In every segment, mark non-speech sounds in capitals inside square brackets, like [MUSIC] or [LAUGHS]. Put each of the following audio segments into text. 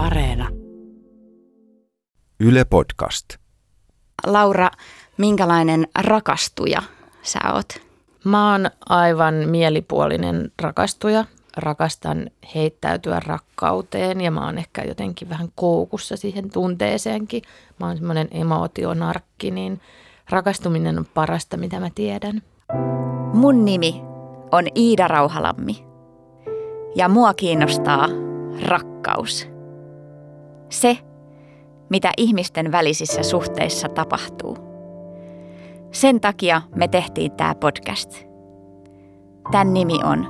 Areena. Yle Podcast. Laura, minkälainen rakastuja sä oot? Mä oon aivan mielipuolinen rakastuja. Rakastan heittäytyä rakkauteen ja mä oon ehkä jotenkin vähän koukussa siihen tunteeseenkin. Mä oon semmoinen emootionarkki, niin rakastuminen on parasta, mitä mä tiedän. Mun nimi on Iida Rauhalammi ja mua kiinnostaa rakkaus. Se, mitä ihmisten välisissä suhteissa tapahtuu. Sen takia me tehtiin tämä podcast. Tämän nimi on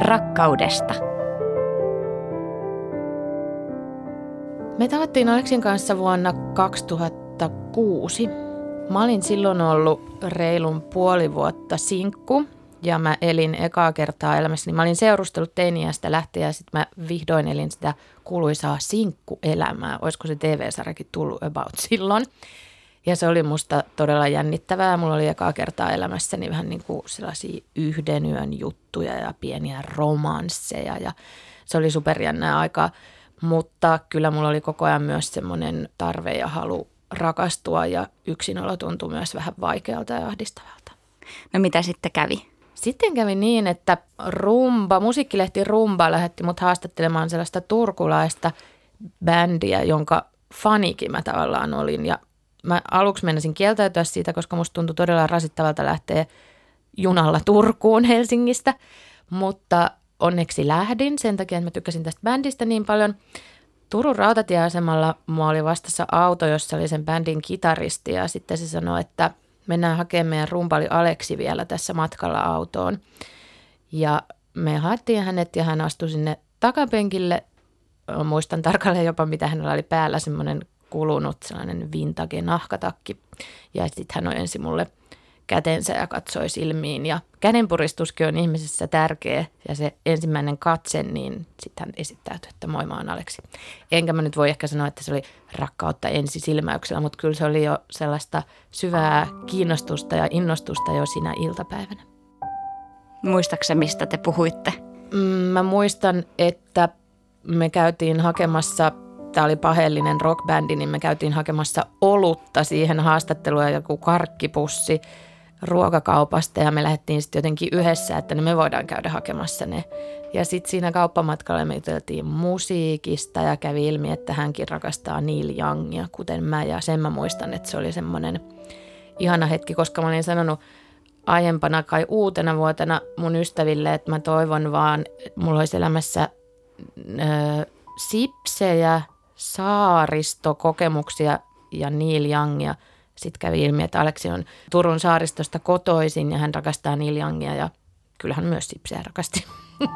Rakkaudesta. Me tavattiin Aleksin kanssa vuonna 2006. Mä olin silloin ollut reilun puoli vuotta sinkku ja mä elin ekaa kertaa elämässäni. Mä olin seurustellut teiniästä lähtien ja sitten mä vihdoin elin sitä kuuluisaa sinkkuelämää. Olisiko se TV-sarjakin tullut about silloin. Ja se oli musta todella jännittävää. Mulla oli ekaa kertaa elämässäni vähän niin kuin sellaisia yhden yön juttuja ja pieniä romansseja ja se oli superjännää aikaa. Mutta kyllä mulla oli koko ajan myös semmoinen tarve ja halu rakastua ja yksinolo tuntui myös vähän vaikealta ja ahdistavalta. No mitä sitten kävi? Sitten kävi niin, että Rumba, musiikkilehti Rumba lähetti mut haastattelemaan sellaista turkulaista bändiä, jonka fanikin mä tavallaan olin. Ja mä aluksi menisin kieltäytyä siitä, koska musta tuntui todella rasittavalta lähteä junalla Turkuun Helsingistä. Mutta onneksi lähdin sen takia, että mä tykkäsin tästä bändistä niin paljon. Turun rautatieasemalla mua oli vastassa auto, jossa oli sen bändin kitaristi ja sitten se sanoi, että – mennään hakemaan meidän rumpali Aleksi vielä tässä matkalla autoon. Ja me haettiin hänet ja hän astui sinne takapenkille. Muistan tarkalleen jopa, mitä hänellä oli päällä, semmoinen kulunut sellainen vintage nahkatakki. Ja sitten hän ojensi mulle kätensä ja katsoi silmiin. Ja kädenpuristuskin on ihmisessä tärkeä ja se ensimmäinen katse, niin sitten hän esittäytyi, että moi mä oon Aleksi. Enkä mä nyt voi ehkä sanoa, että se oli rakkautta ensisilmäyksellä, mutta kyllä se oli jo sellaista syvää kiinnostusta ja innostusta jo siinä iltapäivänä. Muistaaksä, mistä te puhuitte? Mm, mä muistan, että me käytiin hakemassa tämä oli pahellinen rockbändi, niin me käytiin hakemassa olutta siihen haastatteluun ja joku karkkipussi ruokakaupasta ja me lähdettiin sitten jotenkin yhdessä, että me voidaan käydä hakemassa ne. Ja sitten siinä kauppamatkalla me juteltiin musiikista ja kävi ilmi, että hänkin rakastaa Neil Youngia, kuten mä. Ja sen mä muistan, että se oli semmoinen ihana hetki, koska mä olin sanonut aiempana kai uutena vuotena mun ystäville, että mä toivon vaan, että mulla olisi elämässä ö, sipsejä, saaristokokemuksia ja Neil Youngia – sitten kävi ilmi, että Aleksi on Turun saaristosta kotoisin ja hän rakastaa Neil Youngia ja kyllähän myös Sipseä rakasti. [LAUGHS]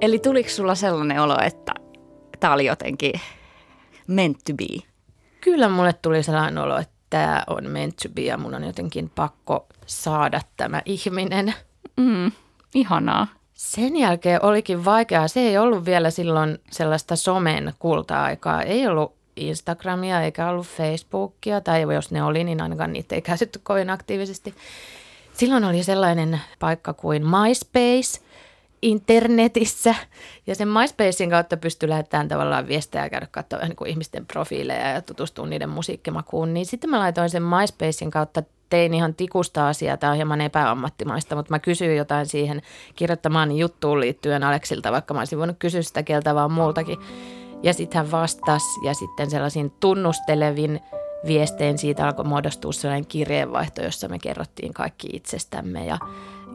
Eli tuliko sulla sellainen olo, että tämä oli jotenkin meant to be? Kyllä mulle tuli sellainen olo, että tämä on meant to be ja mun on jotenkin pakko saada tämä ihminen. Mm, ihanaa. Sen jälkeen olikin vaikeaa. Se ei ollut vielä silloin sellaista somen kulta-aikaa. Ei ollut Instagramia eikä ollut Facebookia, tai jos ne oli, niin ainakaan niitä ei [LAUGHS] käytetty kovin aktiivisesti. Silloin oli sellainen paikka kuin MySpace internetissä, ja sen MySpacein kautta pystyi lähettämään tavallaan viestejä ja käydä katsoa niin kuin ihmisten profiileja ja tutustua niiden musiikkimakuun. Niin sitten mä laitoin sen MySpacein kautta tein ihan tikusta asiaa, tämä on hieman epäammattimaista, mutta mä kysyin jotain siihen kirjoittamaan juttuun liittyen Aleksilta, vaikka mä olisin voinut kysyä sitä kieltä vaan muultakin. Ja sitten hän vastasi ja sitten sellaisin tunnustelevin viestein siitä alkoi muodostua sellainen kirjeenvaihto, jossa me kerrottiin kaikki itsestämme ja,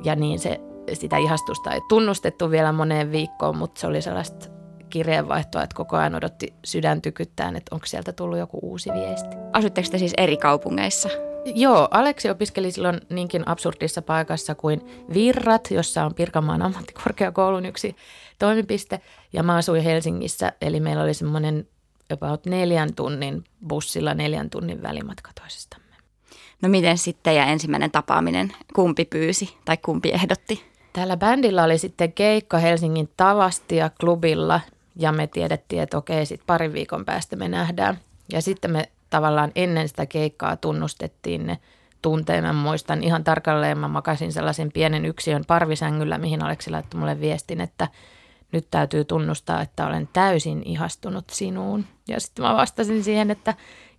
ja niin se, sitä ihastusta ei tunnustettu vielä moneen viikkoon, mutta se oli sellaista kirjeenvaihtoa, että koko ajan odotti sydän tykyttään, että onko sieltä tullut joku uusi viesti. Asutteko te siis eri kaupungeissa? Joo, Aleksi opiskeli silloin niinkin absurdissa paikassa kuin Virrat, jossa on Pirkanmaan ammattikorkeakoulun yksi toimipiste. Ja mä asuin Helsingissä, eli meillä oli semmoinen about neljän tunnin bussilla neljän tunnin välimatka toisestamme. No miten sitten ja ensimmäinen tapaaminen, kumpi pyysi tai kumpi ehdotti? Täällä bändillä oli sitten keikka Helsingin Tavastia klubilla ja me tiedettiin, että okei, sitten parin viikon päästä me nähdään. Ja sitten me tavallaan ennen sitä keikkaa tunnustettiin ne tunteen. Mä muistan ihan tarkalleen, mä makasin sellaisen pienen yksiön parvisängyllä, mihin Aleksi laittoi mulle viestin, että nyt täytyy tunnustaa, että olen täysin ihastunut sinuun. Ja sitten mä vastasin siihen, että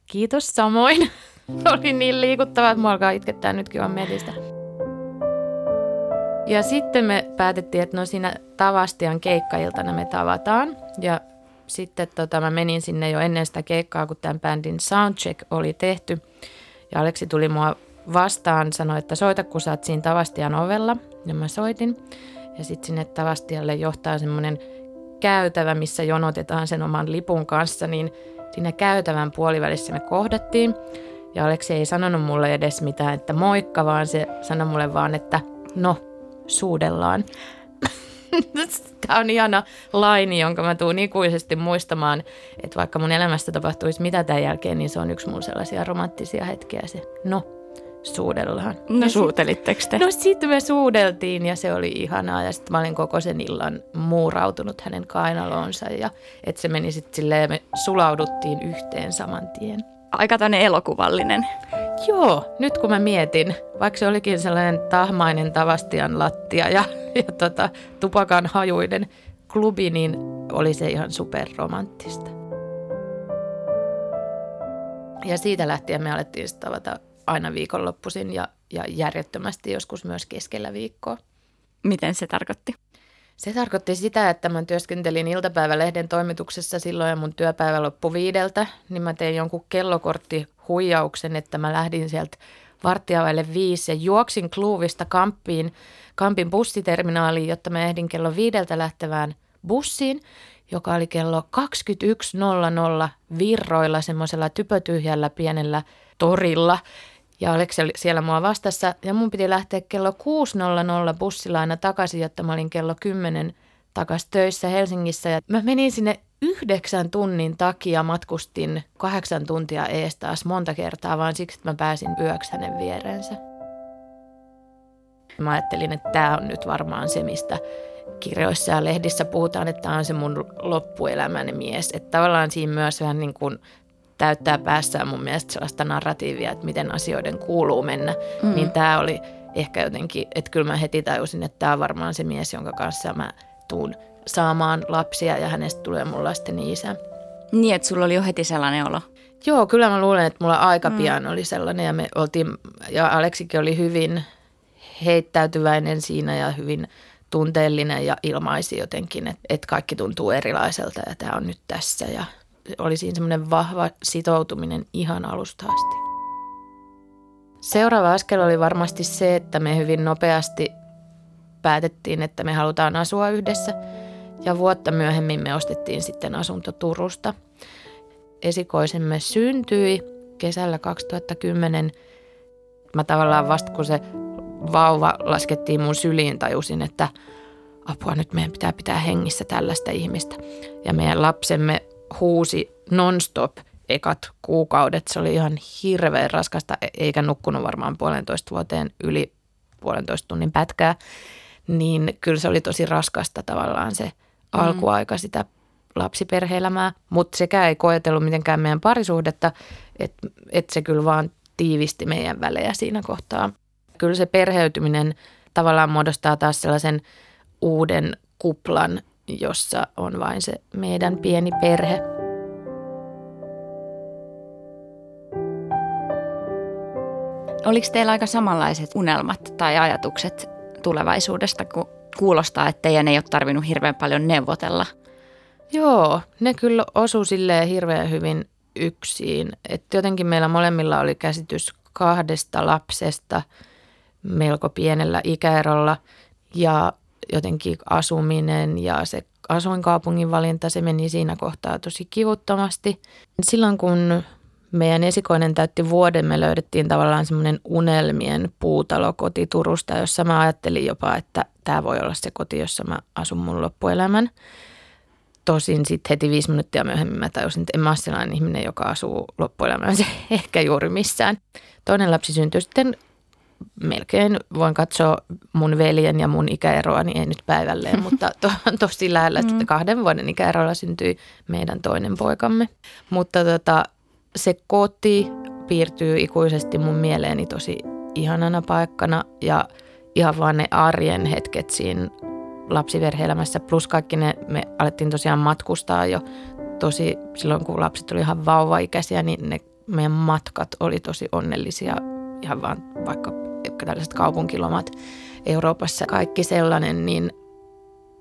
kiitos samoin. [LAUGHS] Oli niin liikuttavaa, että mua alkaa itkettää nytkin vaan mietin sitä. Ja sitten me päätettiin, että no siinä Tavastian keikkailtana me tavataan. Ja sitten tota, mä menin sinne jo ennen sitä keikkaa, kun tämän bändin soundcheck oli tehty. Ja Aleksi tuli mua vastaan, sanoi, että soita kun sä oot siinä Tavastian ovella. Ja mä soitin. Ja sitten sinne Tavastialle johtaa semmoinen käytävä, missä jonotetaan sen oman lipun kanssa, niin siinä käytävän puolivälissä me kohdattiin. Ja Aleksi ei sanonut mulle edes mitään, että moikka, vaan se sanoi mulle vaan, että no, suudellaan. [LAUGHS] Tämä on ihana laini, jonka mä tuun ikuisesti muistamaan, että vaikka mun elämästä tapahtuisi mitä tämän jälkeen, niin se on yksi mun sellaisia romanttisia hetkiä se, no, suudellaan. No suutelittekö te? No sitten me suudeltiin ja se oli ihanaa ja sitten mä olin koko sen illan muurautunut hänen kainaloonsa ja että se meni sitten silleen, me sulauduttiin yhteen saman tien. Aika tämmöinen elokuvallinen. Joo, nyt kun mä mietin, vaikka se olikin sellainen tahmainen tavastian lattia ja, [LAUGHS] ja tota, tupakan hajuiden klubi, niin oli se ihan superromanttista. Ja siitä lähtien me alettiin tavata aina viikonloppuisin ja, ja järjettömästi joskus myös keskellä viikkoa. Miten se tarkoitti? Se tarkoitti sitä, että mä työskentelin iltapäivälehden toimituksessa silloin ja mun työpäivä loppui viideltä, niin mä tein jonkun kellokortti huijauksen, että mä lähdin sieltä vartijavaille viisi ja juoksin Kluuvista Kampiin, Kampin bussiterminaaliin, jotta mä ehdin kello viideltä lähtevään bussiin, joka oli kello 21.00 virroilla semmoisella typötyhjällä pienellä torilla. Ja Aleksi oli siellä mua vastassa ja mun piti lähteä kello 6.00 bussilla aina takaisin, jotta mä olin kello 10 takaisin töissä Helsingissä. Ja mä menin sinne yhdeksän tunnin takia matkustin kahdeksan tuntia ees taas monta kertaa, vaan siksi, että mä pääsin yöksi hänen vierensä. Mä ajattelin, että tämä on nyt varmaan se, mistä kirjoissa ja lehdissä puhutaan, että tämä on se mun loppuelämäni mies. Että tavallaan siinä myös vähän niin kuin täyttää päässään mun mielestä sellaista narratiivia, että miten asioiden kuuluu mennä. Mm. Niin tämä oli ehkä jotenkin, että kyllä mä heti tajusin, että tämä on varmaan se mies, jonka kanssa mä tuun saamaan lapsia ja hänestä tulee mun lasteni isä. Niin, että sulla oli jo heti sellainen olo. Joo, kyllä mä luulen, että mulla aika mm. pian oli sellainen ja me oltiin, ja Aleksikin oli hyvin heittäytyväinen siinä ja hyvin tunteellinen ja ilmaisi jotenkin, että, että kaikki tuntuu erilaiselta ja tämä on nyt tässä ja oli siinä semmoinen vahva sitoutuminen ihan alusta asti. Seuraava askel oli varmasti se, että me hyvin nopeasti päätettiin, että me halutaan asua yhdessä. Ja vuotta myöhemmin me ostettiin sitten asunto Turusta. Esikoisemme syntyi kesällä 2010. Mä tavallaan vasta kun se vauva laskettiin mun syliin, tajusin, että apua nyt meidän pitää pitää hengissä tällaista ihmistä. Ja meidän lapsemme huusi nonstop ekat kuukaudet. Se oli ihan hirveän raskasta, e- eikä nukkunut varmaan puolentoista vuoteen yli puolentoista tunnin pätkää. Niin kyllä se oli tosi raskasta tavallaan se. Alkuaika sitä lapsiperheelämää, mutta sekään ei koetellut mitenkään meidän parisuhdetta, että et se kyllä vaan tiivisti meidän välejä siinä kohtaa. Kyllä se perheytyminen tavallaan muodostaa taas sellaisen uuden kuplan, jossa on vain se meidän pieni perhe. Oliko teillä aika samanlaiset unelmat tai ajatukset tulevaisuudesta, kun kuulostaa, että teidän ei ole tarvinnut hirveän paljon neuvotella? Joo, ne kyllä osu silleen hirveän hyvin yksin. Että jotenkin meillä molemmilla oli käsitys kahdesta lapsesta melko pienellä ikäerolla ja jotenkin asuminen ja se asuinkaupungin valinta, se meni siinä kohtaa tosi kivuttomasti. Silloin kun meidän esikoinen täytti vuoden, me löydettiin tavallaan semmoinen unelmien puutalo koti Turusta, jossa mä ajattelin jopa, että tämä voi olla se koti, jossa mä asun mun loppuelämän. Tosin sitten heti viisi minuuttia myöhemmin mä tajusin, että en mä ole sellainen ihminen, joka asuu loppuelämänsä [LAUGHS] ehkä juuri missään. Toinen lapsi syntyi sitten melkein voin katsoa mun veljen ja mun ikäeroa, niin ei nyt päivälleen, [LAUGHS] mutta to, tosi lähellä, että mm. kahden vuoden ikäerolla syntyi meidän toinen poikamme. Mutta tota, se koti piirtyy ikuisesti mun mieleeni tosi ihanana paikkana ja ihan vaan ne arjen hetket siinä lapsiverhe-elämässä. Plus kaikki ne, me alettiin tosiaan matkustaa jo tosi, silloin kun lapset oli ihan vauvaikäisiä, niin ne meidän matkat oli tosi onnellisia. Ihan vaan vaikka tällaiset kaupunkilomat Euroopassa, kaikki sellainen, niin,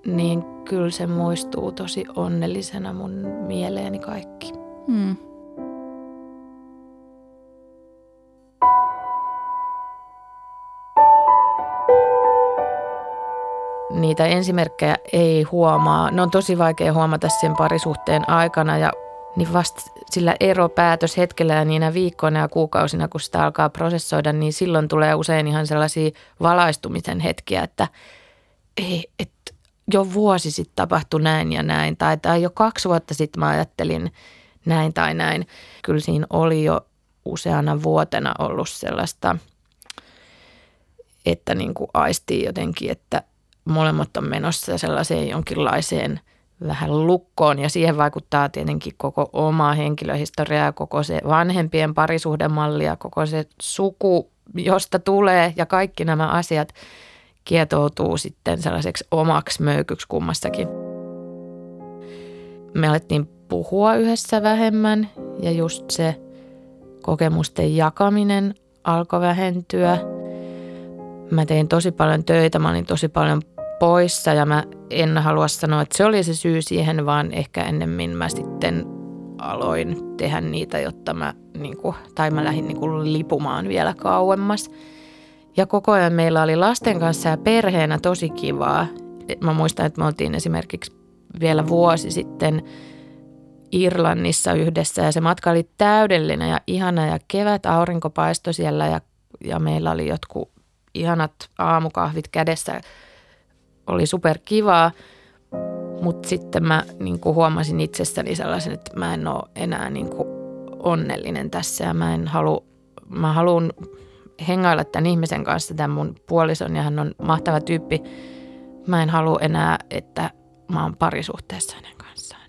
niin kyllä se muistuu tosi onnellisena mun mieleeni kaikki. Hmm. Niitä ensimerkkejä ei huomaa. Ne on tosi vaikea huomata sen parisuhteen aikana ja niin vasta sillä eropäätöshetkellä ja niinä viikkoina ja kuukausina, kun sitä alkaa prosessoida, niin silloin tulee usein ihan sellaisia valaistumisen hetkiä, että ei, että jo vuosi sitten tapahtui näin ja näin, tai, tai jo kaksi vuotta sitten mä ajattelin näin tai näin. Kyllä siinä oli jo useana vuotena ollut sellaista, että niin kuin aistii jotenkin, että molemmat on menossa sellaiseen jonkinlaiseen vähän lukkoon ja siihen vaikuttaa tietenkin koko oma henkilöhistoria ja koko se vanhempien parisuhdemalli ja koko se suku, josta tulee ja kaikki nämä asiat kietoutuu sitten sellaiseksi omaksi möykyksi kummassakin. Me alettiin puhua yhdessä vähemmän ja just se kokemusten jakaminen alkoi vähentyä. Mä tein tosi paljon töitä, mä olin tosi paljon poissa ja mä en halua sanoa, että se oli se syy siihen, vaan ehkä ennemmin mä sitten aloin tehdä niitä, jotta mä, niin kuin, tai mä lähdin niin kuin lipumaan vielä kauemmas. Ja koko ajan meillä oli lasten kanssa ja perheenä tosi kivaa. Mä muistan, että me oltiin esimerkiksi vielä vuosi sitten Irlannissa yhdessä ja se matka oli täydellinen ja ihana ja kevät aurinko paistoi siellä ja, ja meillä oli jotkut ihanat aamukahvit kädessä – oli super kivaa, mutta sitten mä niin kuin huomasin itsessäni sellaisen, että mä en ole enää niin kuin onnellinen tässä ja mä en halua, mä haluan hengailla tämän ihmisen kanssa, tämän mun puolison ja hän on mahtava tyyppi. Mä en halua enää, että mä oon parisuhteessa hänen kanssaan.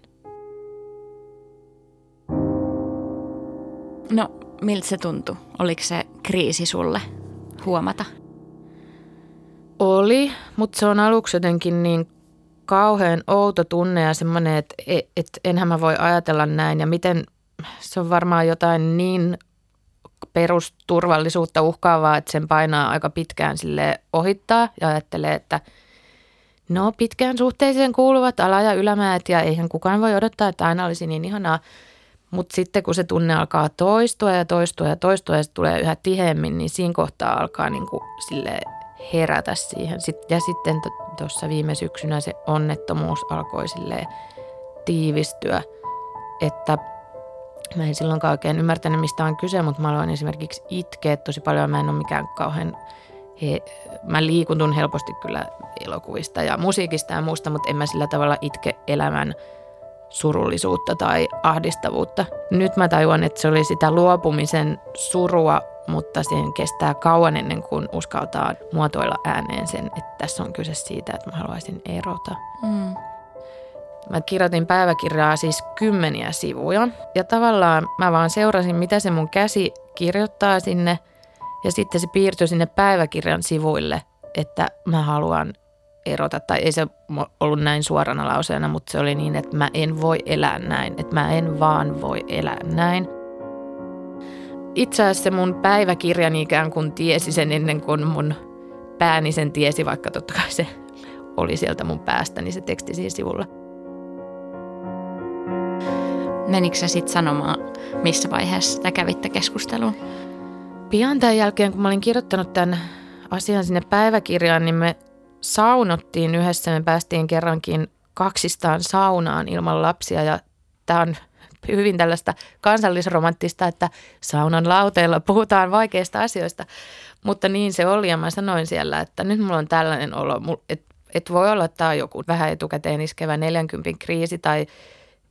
No, miltä se tuntui? Oliko se kriisi sulle huomata? Oli, mutta se on aluksi jotenkin niin kauhean outo tunne ja semmoinen, että et, et enhän mä voi ajatella näin ja miten se on varmaan jotain niin perusturvallisuutta uhkaavaa, että sen painaa aika pitkään sille ohittaa ja ajattelee, että no pitkään suhteeseen kuuluvat ala- ja ylämäät ja eihän kukaan voi odottaa, että aina olisi niin ihanaa. Mutta sitten kun se tunne alkaa toistua ja toistua ja toistua ja se tulee yhä tiheemmin, niin siinä kohtaa alkaa niin kuin herätä siihen. Ja sitten tuossa viime syksynä se onnettomuus alkoi sille tiivistyä, että mä en silloinkaan oikein ymmärtänyt, mistä on kyse, mutta mä aloin esimerkiksi itkeä tosi paljon. Mä en ole mikään kauhean, he, mä liikutun helposti kyllä elokuvista ja musiikista ja muusta, mutta en mä sillä tavalla itke elämän surullisuutta tai ahdistavuutta. Nyt mä tajuan, että se oli sitä luopumisen surua mutta siihen kestää kauan ennen kuin uskaltaa muotoilla ääneen sen, että tässä on kyse siitä, että mä haluaisin erota. Mm. Mä kirjoitin päiväkirjaa siis kymmeniä sivuja ja tavallaan mä vaan seurasin, mitä se mun käsi kirjoittaa sinne ja sitten se piirtyi sinne päiväkirjan sivuille, että mä haluan erota. Tai ei se ollut näin suorana lauseena, mutta se oli niin, että mä en voi elää näin. Että mä en vaan voi elää näin itse asiassa mun päiväkirjani ikään kuin tiesi sen ennen kuin mun pääni sen tiesi, vaikka totta kai se oli sieltä mun päästäni se teksti siinä sivulla. Menikö sä sitten sanomaan, missä vaiheessa sitä kävitte keskusteluun? Pian tämän jälkeen, kun mä olin kirjoittanut tämän asian sinne päiväkirjaan, niin me saunottiin yhdessä. Me päästiin kerrankin kaksistaan saunaan ilman lapsia ja tämä on hyvin tällaista kansallisromanttista, että saunan lauteilla puhutaan vaikeista asioista. Mutta niin se oli ja mä sanoin siellä, että nyt mulla on tällainen olo, että et voi olla, että tämä on joku vähän etukäteen iskevä 40 kriisi tai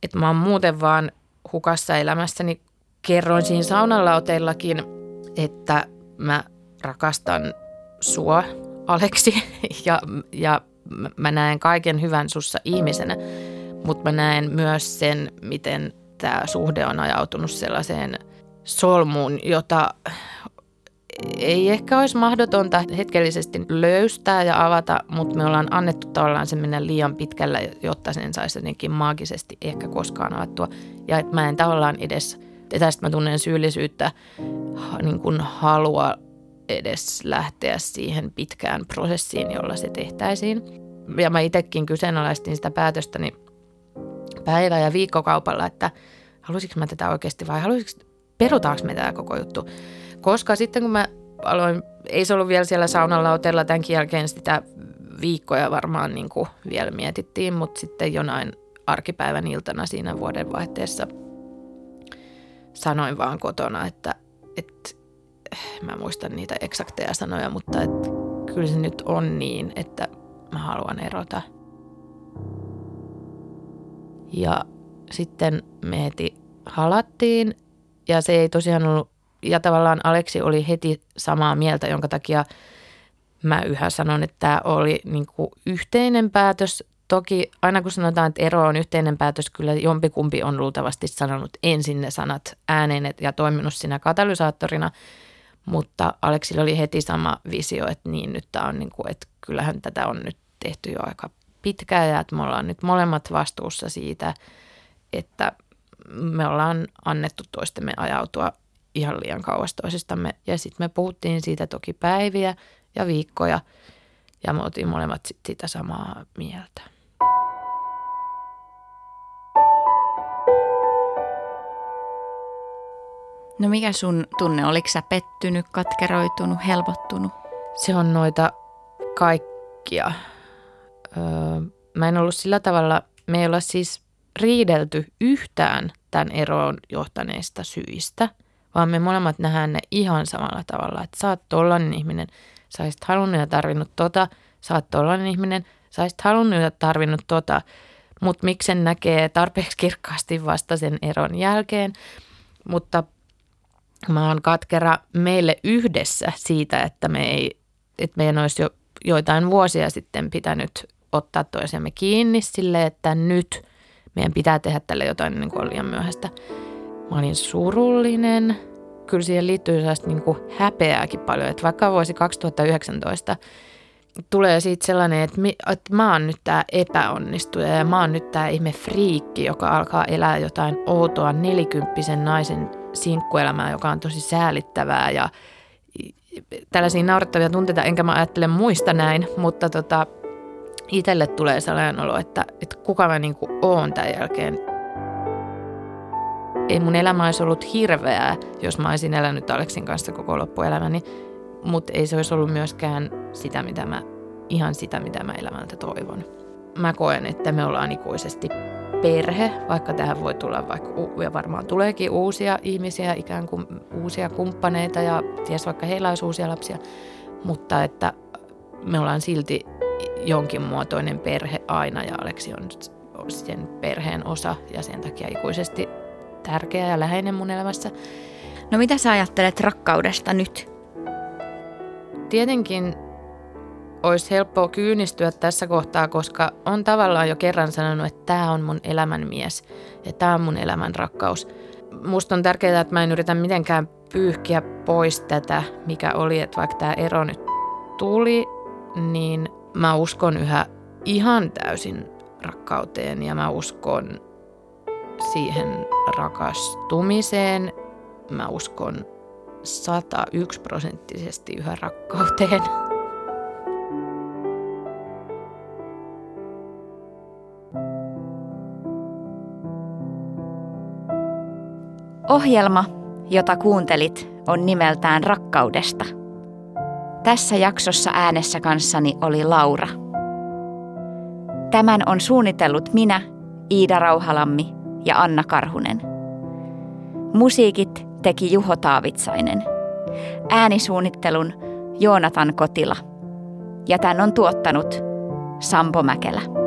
että mä oon muuten vaan hukassa elämässäni. Kerroin siinä saunanlauteillakin, että mä rakastan sua, Aleksi, [LAUGHS] ja, ja mä näen kaiken hyvän sussa ihmisenä, mutta mä näen myös sen, miten tämä suhde on ajautunut sellaiseen solmuun, jota ei ehkä olisi mahdotonta hetkellisesti löystää ja avata, mutta me ollaan annettu tavallaan se mennä liian pitkällä, jotta sen saisi jotenkin maagisesti ehkä koskaan avattua. Ja että mä en tavallaan edes, tästä mä tunnen syyllisyyttä, niin kuin halua edes lähteä siihen pitkään prosessiin, jolla se tehtäisiin. Ja mä itsekin kyseenalaistin sitä päätöstäni päivä- ja viikkokaupalla, että haluaisinko mä tätä oikeasti vai haluaisinko, perutaanko me tämä koko juttu. Koska sitten kun mä aloin, ei se ollut vielä siellä saunalautella, tämänkin jälkeen sitä viikkoja varmaan niin kuin vielä mietittiin, mutta sitten jonain arkipäivän iltana siinä vuodenvaihteessa sanoin vaan kotona, että, että mä muistan niitä eksakteja sanoja, mutta että kyllä se nyt on niin, että mä haluan erota. Ja sitten me heti halattiin ja se ei tosiaan ollut, ja tavallaan Aleksi oli heti samaa mieltä, jonka takia mä yhä sanon, että tämä oli niin kuin yhteinen päätös. Toki aina kun sanotaan, että ero on yhteinen päätös, kyllä jompikumpi on luultavasti sanonut ensin ne sanat ääneen ja toiminut siinä katalysaattorina, mutta Aleksilla oli heti sama visio, että niin nyt tämä on, niin kuin, että kyllähän tätä on nyt tehty jo aika pitkään ja että me ollaan nyt molemmat vastuussa siitä, että me ollaan annettu toistemme ajautua ihan liian kauas toisistamme. Ja sitten me puhuttiin siitä toki päiviä ja viikkoja ja me oltiin molemmat sit sitä samaa mieltä. No mikä sun tunne? Oliko sä pettynyt, katkeroitunut, helpottunut? Se on noita kaikkia. Öö, mä en ollut sillä tavalla, me ei olla siis riidelty yhtään tämän eroon johtaneista syistä, vaan me molemmat nähdään ne ihan samalla tavalla, että sä oot tollainen ihminen, sä olisit halunnut ja tarvinnut tota, sä oot tollainen ihminen, sä olisit halunnut ja tarvinnut tota, mutta miksen näkee tarpeeksi kirkkaasti vasta sen eron jälkeen. Mutta mä oon katkera meille yhdessä siitä, että, me ei, että meidän olisi jo joitain vuosia sitten pitänyt ottaa toisiamme kiinni sille, että nyt – meidän pitää tehdä tälle jotain niin kuin on liian myöhäistä. Mä olin surullinen. Kyllä siihen liittyy sellaista niin kuin häpeääkin paljon, että vaikka vuosi 2019 tulee siitä sellainen, että, mi, että mä oon nyt tämä epäonnistuja ja mä oon nyt tämä ihme friikki, joka alkaa elää jotain outoa nelikymppisen naisen sinkkuelämää, joka on tosi säälittävää ja tällaisia naurettavia tunteita, enkä mä ajattele muista näin, mutta tota, itselle tulee sellainen olo, että, että kuka mä niin oon tämän jälkeen. Ei mun elämä olisi ollut hirveää, jos mä olisin elänyt Aleksin kanssa koko loppuelämäni, mutta ei se olisi ollut myöskään sitä, mitä mä, ihan sitä, mitä mä elämältä toivon. Mä koen, että me ollaan ikuisesti perhe, vaikka tähän voi tulla vaikka, ja varmaan tuleekin uusia ihmisiä, ikään kuin uusia kumppaneita ja ties vaikka heillä olisi uusia lapsia, mutta että me ollaan silti jonkin muotoinen perhe aina ja Aleksi on sen perheen osa ja sen takia ikuisesti tärkeä ja läheinen mun elämässä. No mitä sä ajattelet rakkaudesta nyt? Tietenkin olisi helppoa kyynistyä tässä kohtaa, koska on tavallaan jo kerran sanonut, että tämä on mun elämän mies ja tämä on mun elämän rakkaus. Musta on tärkeää, että mä en yritä mitenkään pyyhkiä pois tätä, mikä oli, että vaikka tämä ero nyt tuli, niin mä uskon yhä ihan täysin rakkauteen ja mä uskon siihen rakastumiseen. Mä uskon 101 prosenttisesti yhä rakkauteen. Ohjelma, jota kuuntelit, on nimeltään Rakkaudesta – tässä jaksossa äänessä kanssani oli Laura. Tämän on suunnitellut minä, Iida Rauhalammi ja Anna Karhunen. Musiikit teki Juho Taavitsainen. Äänisuunnittelun Joonatan Kotila. Ja tämän on tuottanut Sampo Mäkelä.